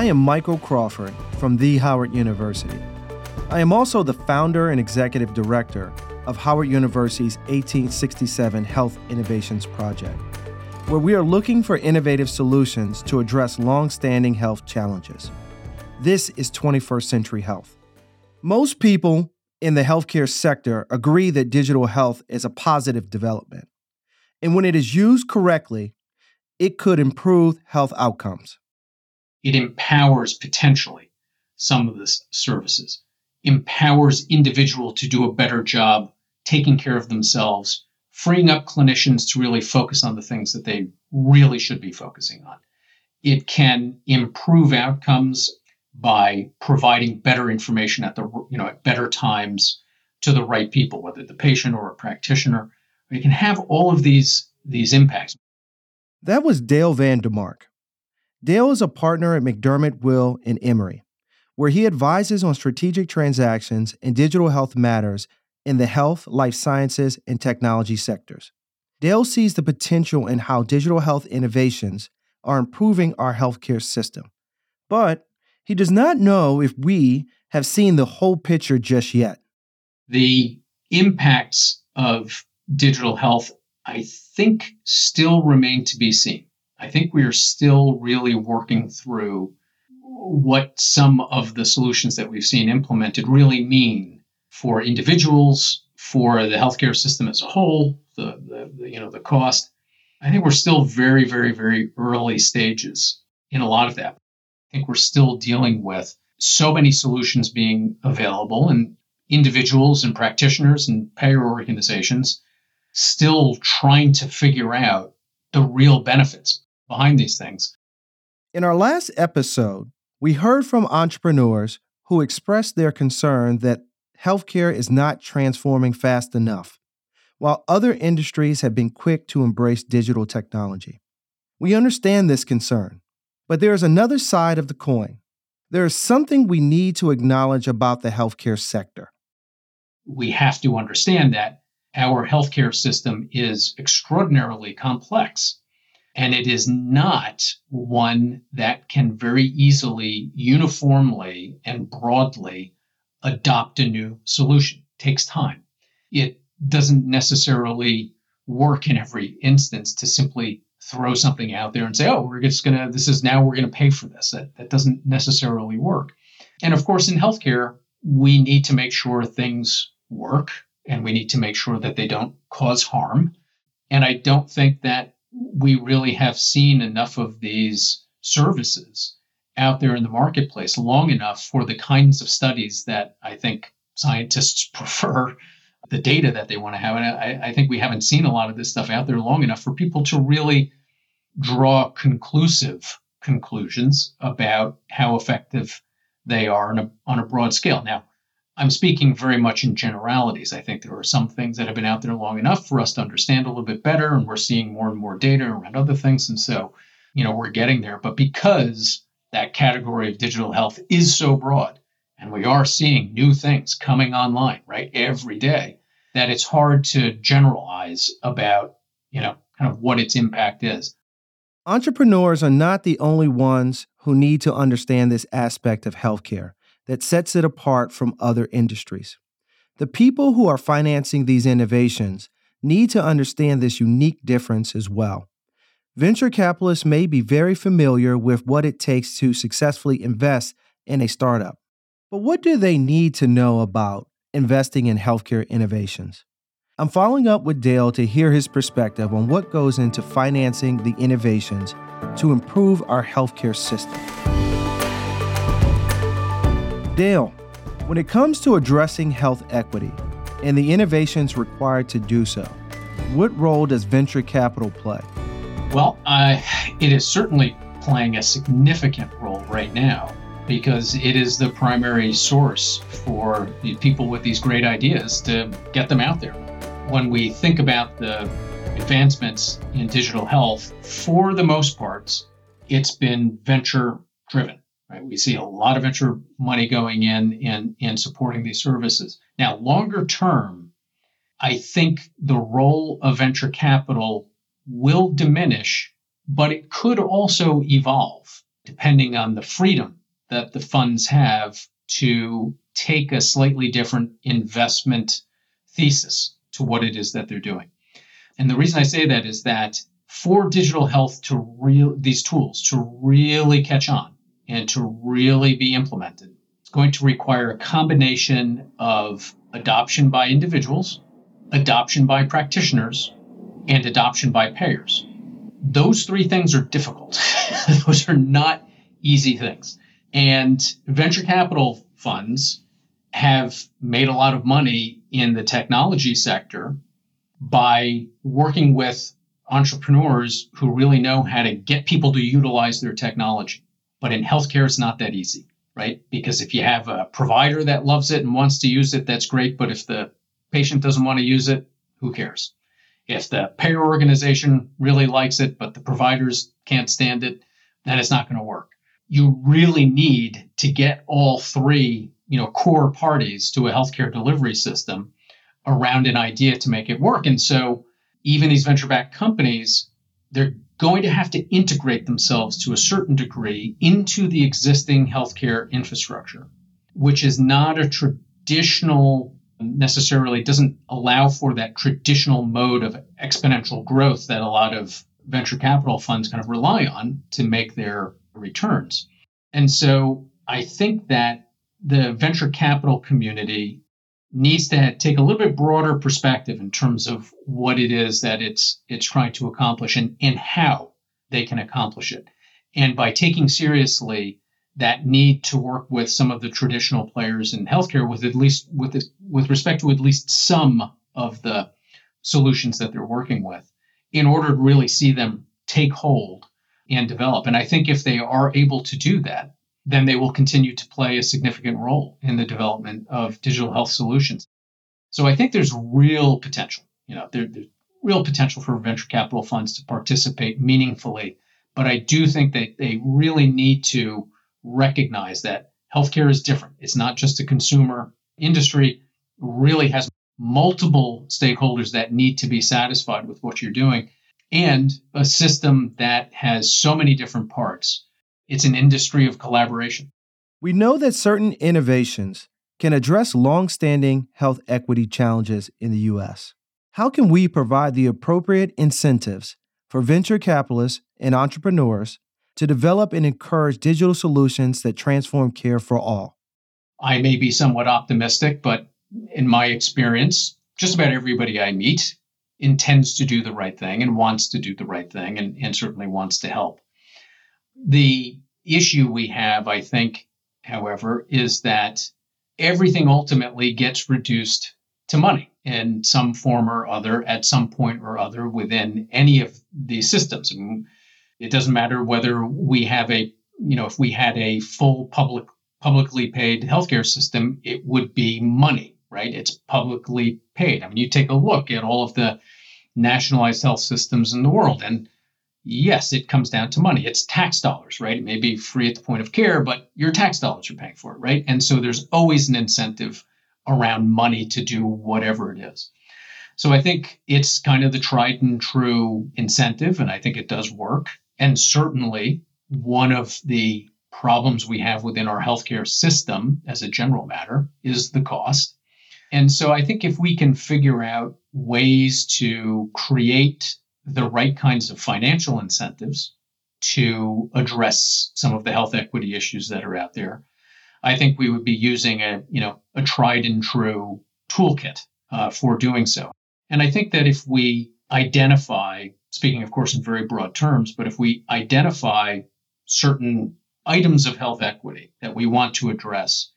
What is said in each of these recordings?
I am Michael Crawford from The Howard University. I am also the founder and executive director of Howard University's 1867 Health Innovations Project, where we are looking for innovative solutions to address long standing health challenges. This is 21st Century Health. Most people in the healthcare sector agree that digital health is a positive development. And when it is used correctly, it could improve health outcomes. It empowers potentially some of the services, empowers individual to do a better job taking care of themselves, freeing up clinicians to really focus on the things that they really should be focusing on. It can improve outcomes by providing better information at the you know at better times to the right people, whether the patient or a practitioner. It can have all of these these impacts. That was Dale Van DeMark. Dale is a partner at McDermott Will and Emery, where he advises on strategic transactions and digital health matters in the health, life sciences, and technology sectors. Dale sees the potential in how digital health innovations are improving our healthcare system. But he does not know if we have seen the whole picture just yet. The impacts of digital health I think still remain to be seen. I think we are still really working through what some of the solutions that we've seen implemented really mean for individuals, for the healthcare system as a whole, the, the, you know the cost. I think we're still very, very, very early stages in a lot of that. I think we're still dealing with so many solutions being available and individuals and practitioners and payer organizations still trying to figure out the real benefits behind these things. In our last episode, we heard from entrepreneurs who expressed their concern that healthcare is not transforming fast enough, while other industries have been quick to embrace digital technology. We understand this concern, but there is another side of the coin. There is something we need to acknowledge about the healthcare sector. We have to understand that our healthcare system is extraordinarily complex. And it is not one that can very easily, uniformly, and broadly adopt a new solution. It takes time. It doesn't necessarily work in every instance to simply throw something out there and say, oh, we're just going to, this is now we're going to pay for this. That, that doesn't necessarily work. And of course, in healthcare, we need to make sure things work and we need to make sure that they don't cause harm. And I don't think that we really have seen enough of these services out there in the marketplace long enough for the kinds of studies that I think scientists prefer the data that they want to have. And I, I, think we haven't seen a lot of this stuff out there long enough for people to really draw conclusive conclusions about how effective they are on a, on a broad scale. Now, I'm speaking very much in generalities. I think there are some things that have been out there long enough for us to understand a little bit better, and we're seeing more and more data around other things. And so, you know, we're getting there. But because that category of digital health is so broad, and we are seeing new things coming online, right, every day, that it's hard to generalize about, you know, kind of what its impact is. Entrepreneurs are not the only ones who need to understand this aspect of healthcare that sets it apart from other industries. The people who are financing these innovations need to understand this unique difference as well. Venture capitalists may be very familiar with what it takes to successfully invest in a startup. But what do they need to know about investing in healthcare innovations? I'm following up with Dale to hear his perspective on what goes into financing the innovations to improve our healthcare system. Dale, when it comes to addressing health equity and the innovations required to do so, what role does venture capital play? Well, uh, it is certainly playing a significant role right now because it is the primary source for people with these great ideas to get them out there. When we think about the advancements in digital health, for the most parts, it's been venture driven. Right? We see a lot of venture money going in in, in supporting these services. Now, longer term, I think the role of venture capital will diminish, but it could also evolve. depending on the freedom that the funds have to take a slightly different investment thesis to what it is that they're doing. And the reason I say that is that for digital health to real these tools to really catch on and to really be implemented, it's going to require a combination of adoption by individuals, adoption by practitioners, and adoption by payers. Those three things are difficult. Those are not easy things. And venture capital funds have made a lot of money in the technology sector by working with entrepreneurs who really know how to get people to utilize their technology. But in healthcare, it's not that easy, right? Because if you have a provider that loves it and wants to use it, that's great. But if the patient doesn't want to use it, who cares? If the payer organization really likes it, but the providers can't stand it, then it's not going to work. You really need to get all three, you know, core parties to a healthcare delivery system around an idea to make it work. And so even these venture backed companies, they're going to have to integrate themselves to a certain degree into the existing healthcare infrastructure, which is not a traditional necessarily doesn't allow for that traditional mode of exponential growth that a lot of venture capital funds kind of rely on to make their returns. And so I think that the venture capital community needs to take a little bit broader perspective in terms of what it is that it's it's trying to accomplish and, and how they can accomplish it. And by taking seriously that need to work with some of the traditional players in healthcare with at least with with respect to at least some of the solutions that they're working with in order to really see them take hold and develop. And I think if they are able to do that, then they will continue to play a significant role in the development of digital health solutions. So I think there's real potential. You know, there, there's real potential for venture capital funds to participate meaningfully. But I do think that they really need to recognize that healthcare is different. It's not just a consumer industry, really has multiple stakeholders that need to be satisfied with what you're doing and a system that has so many different parts it's an industry of collaboration. We know that certain innovations can address long-standing health equity challenges in the U.S. How can we provide the appropriate incentives for venture capitalists and entrepreneurs to develop and encourage digital solutions that transform care for all? I may be somewhat optimistic, but in my experience, just about everybody I meet intends to do the right thing and wants to do the right thing and, and certainly wants to help. The issue we have, I think, however, is that everything ultimately gets reduced to money in some form or other at some point or other within any of these systems. It doesn't matter whether we have a, you know, if we had a full public publicly paid healthcare system, it would be money, right? It's publicly paid. I mean, you take a look at all of the nationalized health systems in the world, and yes, it comes down to money. It's tax dollars, right? It may be free at the point of care, but your tax dollars are paying for it, right? And so there's always an incentive around money to do whatever it is. So I think it's kind of the tried and true incentive, and I think it does work. And certainly one of the problems we have within our healthcare system as a general matter is the cost. And so I think if we can figure out ways to create the right kinds of financial incentives to address some of the health equity issues that are out there, I think we would be using a you know a tried and true toolkit uh, for doing so. And I think that if we identify, speaking of course in very broad terms, but if we identify certain items of health equity that we want to address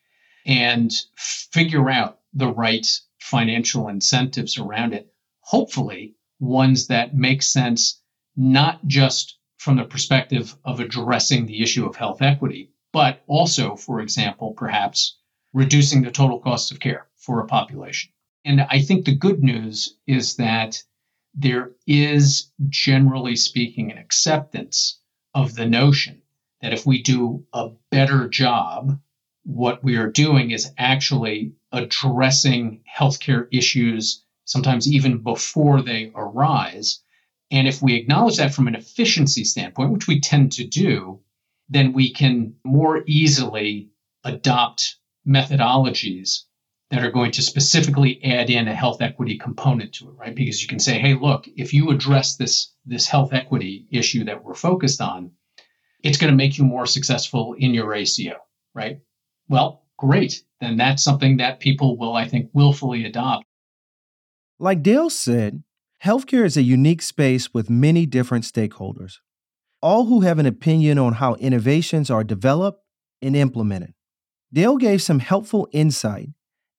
and figure out the right financial incentives around it, hopefully ones that make sense not just from the perspective of addressing the issue of health equity, but also, for example, perhaps reducing the total cost of care for a population. And I think the good news is that there is, generally speaking, an acceptance of the notion that if we do a better job, what we are doing is actually addressing healthcare issues sometimes even before they arise. And if we acknowledge that from an efficiency standpoint, which we tend to do, then we can more easily adopt methodologies that are going to specifically add in a health equity component to it, right? Because you can say, hey, look, if you address this this health equity issue that we're focused on, it's going to make you more successful in your ACO, right? Well, great. Then that's something that people will, I think, willfully adopt. Like Dale said, healthcare is a unique space with many different stakeholders, all who have an opinion on how innovations are developed and implemented. Dale gave some helpful insight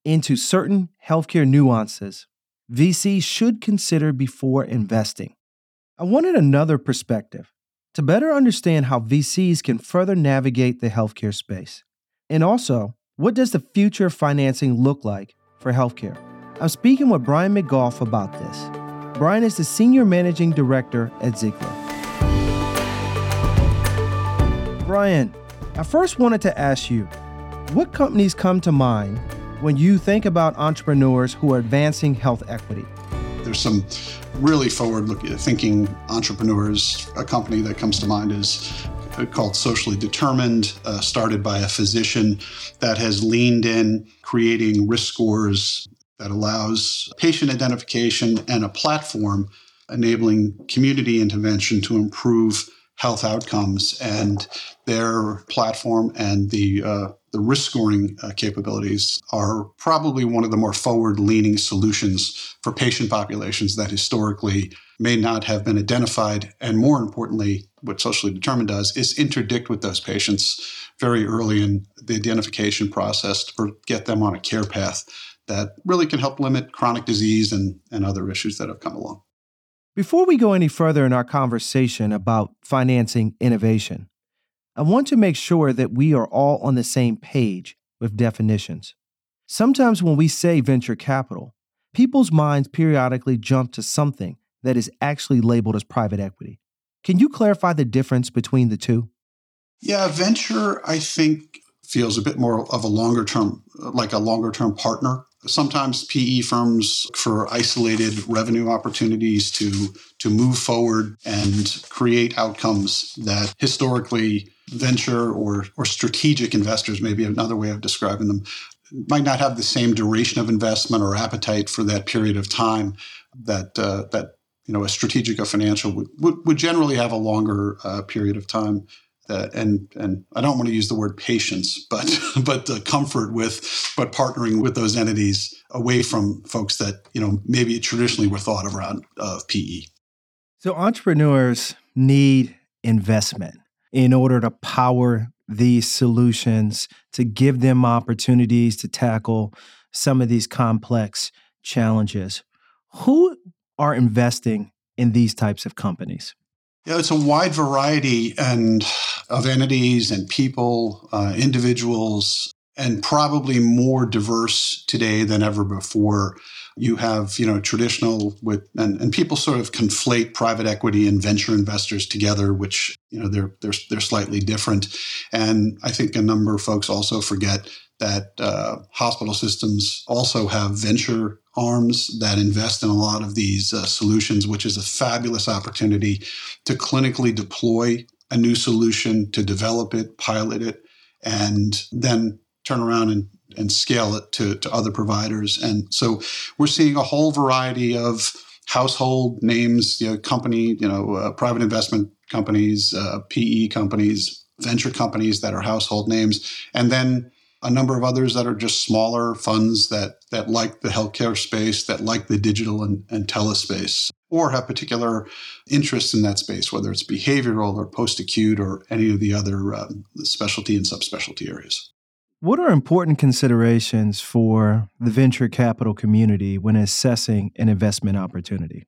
into certain healthcare nuances VCs should consider before investing. I wanted another perspective to better understand how VCs can further navigate the healthcare space. And also, what does the future of financing look like for healthcare? I'm speaking with Brian McGough about this. Brian is the Senior Managing Director at Ziegler. Brian, I first wanted to ask you what companies come to mind when you think about entrepreneurs who are advancing health equity? There's some really forward looking thinking entrepreneurs. A company that comes to mind is called Socially Determined, uh, started by a physician that has leaned in creating risk scores that allows patient identification and a platform enabling community intervention to improve health outcomes. And their platform and the uh, the risk scoring uh, capabilities are probably one of the more forward leaning solutions for patient populations that historically may not have been identified. And more importantly, what Socially Determined does is interdict with those patients very early in the identification process to get them on a care path that really can help limit chronic disease and, and other issues that have come along. Before we go any further in our conversation about financing innovation, I want to make sure that we are all on the same page with definitions. Sometimes when we say venture capital, people's minds periodically jump to something that is actually labeled as private equity. Can you clarify the difference between the two? Yeah, venture, I think, feels a bit more of a longer term, like a longer term partner sometimes PE firms for isolated revenue opportunities to to move forward and create outcomes that historically venture or or strategic investors maybe another way of describing them might not have the same duration of investment or appetite for that period of time that uh, that you know a strategic or financial would, would, would generally have a longer uh, period of time that and and I don't want to use the word patience, but but the comfort with but partnering with those entities away from folks that you know maybe traditionally were thought of around of PE. So entrepreneurs need investment in order to power these solutions to give them opportunities to tackle some of these complex challenges. Who are investing in these types of companies? Yeah, it's a wide variety and of entities and people, uh, individuals, and probably more diverse today than ever before. You have, you know, traditional with and, and people sort of conflate private equity and venture investors together, which, you know, they're they're they're slightly different. And I think a number of folks also forget that uh, hospital systems also have venture arms that invest in a lot of these uh, solutions, which is a fabulous opportunity to clinically deploy a new solution, to develop it, pilot it, and then turn around and, and scale it to, to other providers. And so we're seeing a whole variety of household names, you know, company, you know, uh, private investment companies, uh, PE companies, venture companies that are household names, and then a number of others that are just smaller funds that that like the healthcare space, that like the digital and, and telespace, or have particular interests in that space, whether it's behavioral or post-acute or any of the other um, specialty and subspecialty areas. What are important considerations for the venture capital community when assessing an investment opportunity?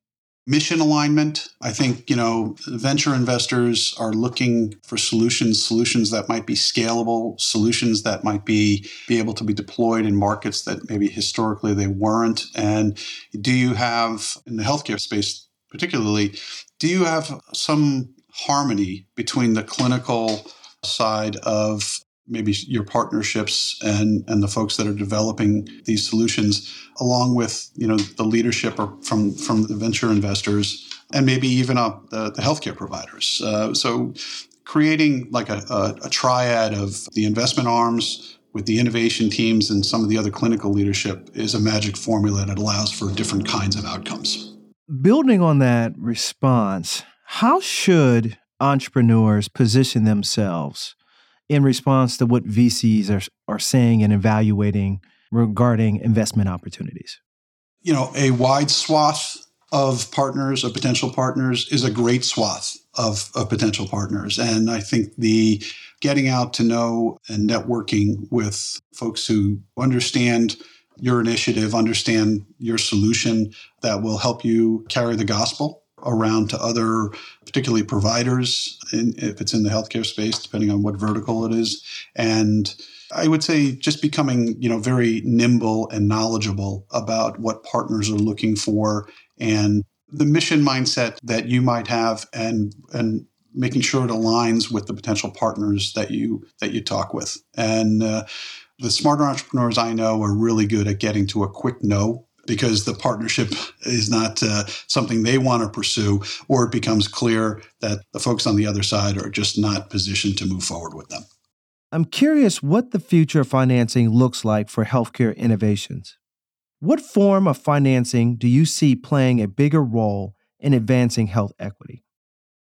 Mission alignment. I think, you know, venture investors are looking for solutions, solutions that might be scalable, solutions that might be be able to be deployed in markets that maybe historically they weren't. And do you have in the healthcare space particularly, do you have some harmony between the clinical side of maybe your partnerships and and the folks that are developing these solutions along with you know the leadership from from the venture investors and maybe even uh, the, the healthcare providers uh, so creating like a, a, a triad of the investment arms with the innovation teams and some of the other clinical leadership is a magic formula that allows for different kinds of outcomes. Building on that response, how should entrepreneurs position themselves in response to what VCs are, are saying and evaluating regarding investment opportunities? You know, a wide swath of partners, of potential partners, is a great swath of, of potential partners. And I think the getting out to know and networking with folks who understand your initiative, understand your solution that will help you carry the gospel around to other, particularly providers, in, if it's in the healthcare space, depending on what vertical it is. And I would say just becoming, you know, very nimble and knowledgeable about what partners are looking for and the mission mindset that you might have and and making sure it aligns with the potential partners that you that you talk with and uh, the smarter entrepreneurs i know are really good at getting to a quick no because the partnership is not uh, something they want to pursue or it becomes clear that the folks on the other side are just not positioned to move forward with them i'm curious what the future of financing looks like for healthcare innovations what form of financing do you see playing a bigger role in advancing health equity?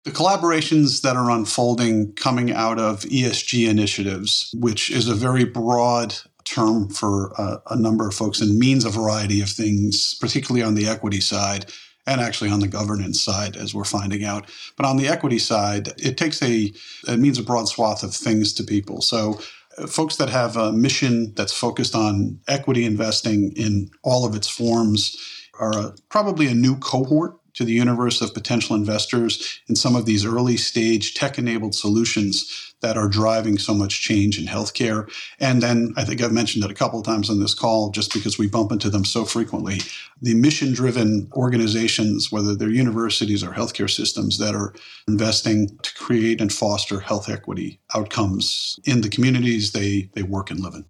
The collaborations that are unfolding coming out of ESG initiatives, which is a very broad term for a, a, number of folks and means a variety of things, particularly on the equity side and actually on the governance side, as we're finding out. But on the equity side, it takes a, it means a broad swath of things to people. So uh, folks that have a mission that's focused on equity investing in all of its forms are a, probably a new cohort to the universe of potential investors in some of these early stage tech enabled solutions that are driving so much change in healthcare. And then I think I've mentioned it a couple of times on this call just because we bump into them so frequently. The mission driven organizations, whether they're universities or healthcare systems, that are investing to create and foster health equity outcomes in the communities they, they work and live in.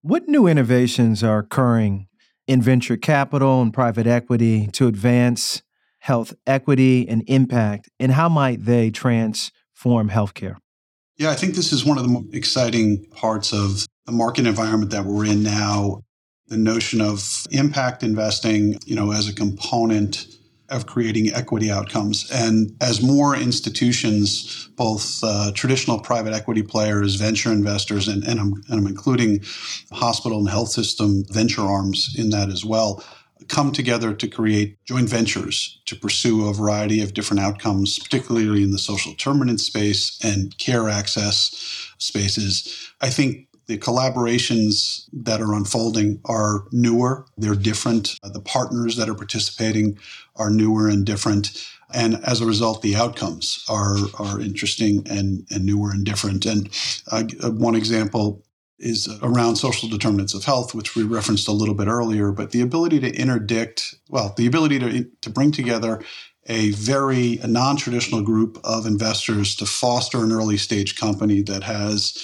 What new innovations are occurring in venture capital and private equity to advance health equity and impact, and how might they transform healthcare? Yeah, I think this is one of the most exciting parts of the market environment that we're in now. The notion of impact investing, you know, as a component of creating equity outcomes. And as more institutions, both uh, traditional private equity players, venture investors, and, and, I'm, and I'm including hospital and health system venture arms in that as well, come together to create joint ventures to pursue a variety of different outcomes, particularly in the social determinant space and care access spaces. I think the collaborations that are unfolding are newer, they're different. The partners that are participating are newer and different. And as a result, the outcomes are, are interesting and, and newer and different. And uh, one example is around social determinants of health, which we referenced a little bit earlier, but the ability to interdict, well, the ability to, to bring together a very non traditional group of investors to foster an early stage company that has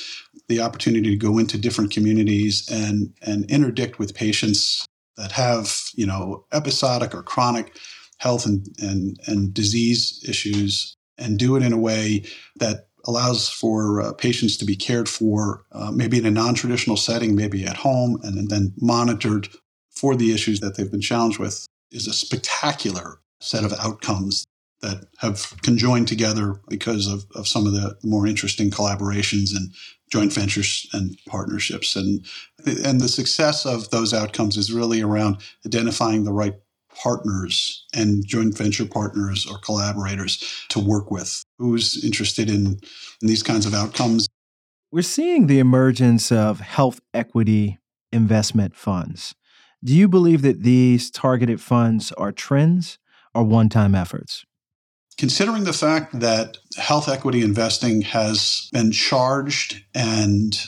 the opportunity to go into different communities and, and interdict with patients that have, you know, episodic or chronic health and, and, and disease issues and do it in a way that allows for uh, patients to be cared for, uh, maybe in a non traditional setting, maybe at home, and then monitored for the issues that they've been challenged with, is a spectacular set of outcomes that have conjoined together because of, of some of the more interesting collaborations and joint ventures and partnerships. And, and the success of those outcomes is really around identifying the right partners and joint venture partners or collaborators to work with who's interested in, in these kinds of outcomes. We're seeing the emergence of health equity investment funds. Do you believe that these targeted funds are trends or one time efforts? Considering the fact that health equity investing has been charged and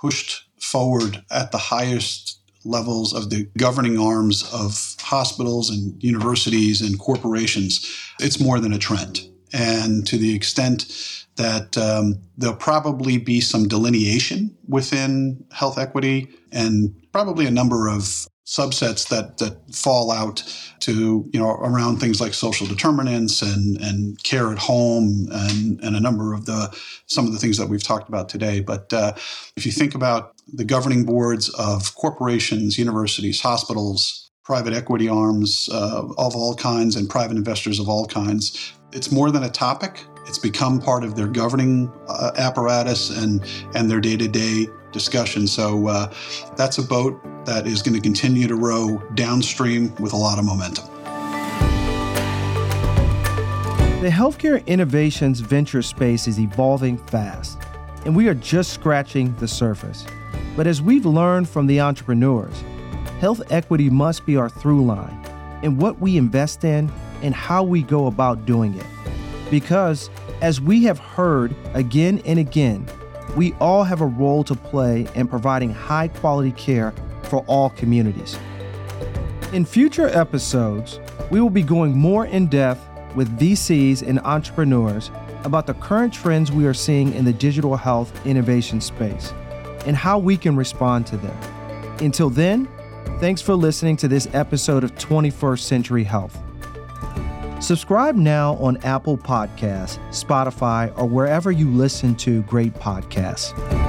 pushed forward at the highest levels of the governing arms of hospitals and universities and corporations, it's more than a trend. And to the extent that um, there'll probably be some delineation within health equity and probably a number of subsets that that fall out to you know around things like social determinants and and care at home and and a number of the some of the things that we've talked about today. But uh, if you think about the governing boards of corporations, universities, hospitals, private equity arms uh, of all kinds, and private investors of all kinds, it's more than a topic. It's become part of their governing uh, apparatus and and their day to day discussion. So uh, that's a boat that is going to continue to row downstream with a lot of momentum. The healthcare innovations venture space is evolving fast, and we are just scratching the surface. But as we've learned from the entrepreneurs, health equity must be our through line in what we invest in and how we go about doing it. Because, as we have heard again and again, we all have a role to play in providing high quality care for all communities. In future episodes, we will be going more in depth with VCs and entrepreneurs about the current trends we are seeing in the digital health innovation space and how we can respond to them. Until then, thanks for listening to this episode of 21st Century Health. Subscribe now on Apple Podcasts, Spotify, or wherever you listen to great podcasts.